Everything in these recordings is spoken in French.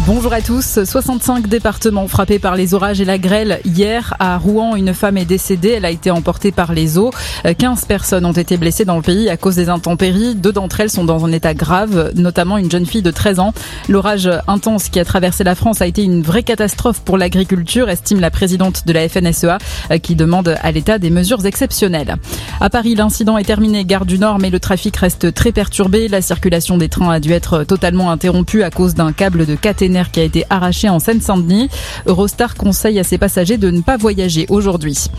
Bonjour à tous. 65 départements frappés par les orages et la grêle. Hier, à Rouen, une femme est décédée. Elle a été emportée par les eaux. 15 personnes ont été blessées dans le pays à cause des intempéries. Deux d'entre elles sont dans un état grave, notamment une jeune fille de 13 ans. L'orage intense qui a traversé la France a été une vraie catastrophe pour l'agriculture, estime la présidente de la FNSEA, qui demande à l'État des mesures exceptionnelles. À Paris, l'incident est terminé, gare du Nord, mais le trafic reste très perturbé. La circulation des trains a dû être totalement interrompue à cause d'un câble de caténaire qui a été arraché en Seine-Saint-Denis. Eurostar conseille à ses passagers de ne pas voyager aujourd'hui.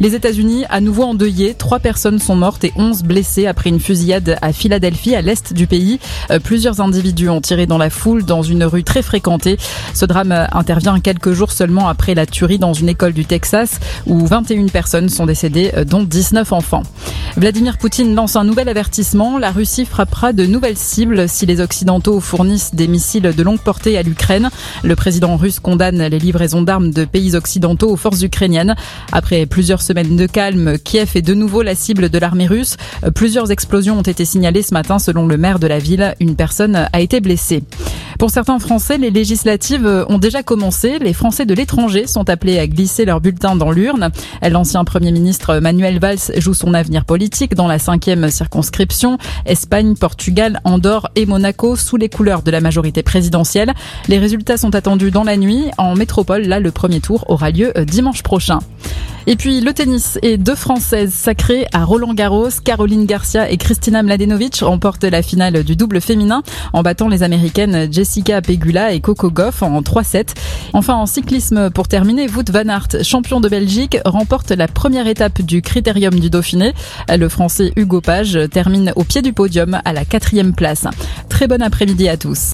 Les États-Unis, à nouveau endeuillés, trois personnes sont mortes et 11 blessées après une fusillade à Philadelphie, à l'est du pays. Euh, plusieurs individus ont tiré dans la foule dans une rue très fréquentée. Ce drame intervient quelques jours seulement après la tuerie dans une école du Texas où 21 personnes sont décédées, euh, dont 19 enfants. Vladimir Poutine lance un nouvel avertissement. La Russie frappera de nouvelles cibles si les Occidentaux fournissent des missiles de longue portée à l'Ukraine. Le président russe condamne les livraisons d'armes de pays occidentaux aux forces ukrainiennes. Après plusieurs semaine de calme, Kiev est de nouveau la cible de l'armée russe. Plusieurs explosions ont été signalées ce matin selon le maire de la ville. Une personne a été blessée. Pour certains Français, les législatives ont déjà commencé. Les Français de l'étranger sont appelés à glisser leur bulletin dans l'urne. L'ancien Premier ministre Manuel Valls joue son avenir politique dans la cinquième circonscription. Espagne, Portugal, Andorre et Monaco sous les couleurs de la majorité présidentielle. Les résultats sont attendus dans la nuit. En métropole, là, le premier tour aura lieu dimanche prochain. Et puis le tennis et deux Françaises sacrées à Roland Garros. Caroline Garcia et Kristina Mladenovic remportent la finale du double féminin en battant les Américaines Jessica Pegula et Coco Goff en 3-7. Enfin en cyclisme pour terminer, Wout van Aert, champion de Belgique, remporte la première étape du Critérium du Dauphiné. Le Français Hugo Page termine au pied du podium à la quatrième place. Très bon après-midi à tous.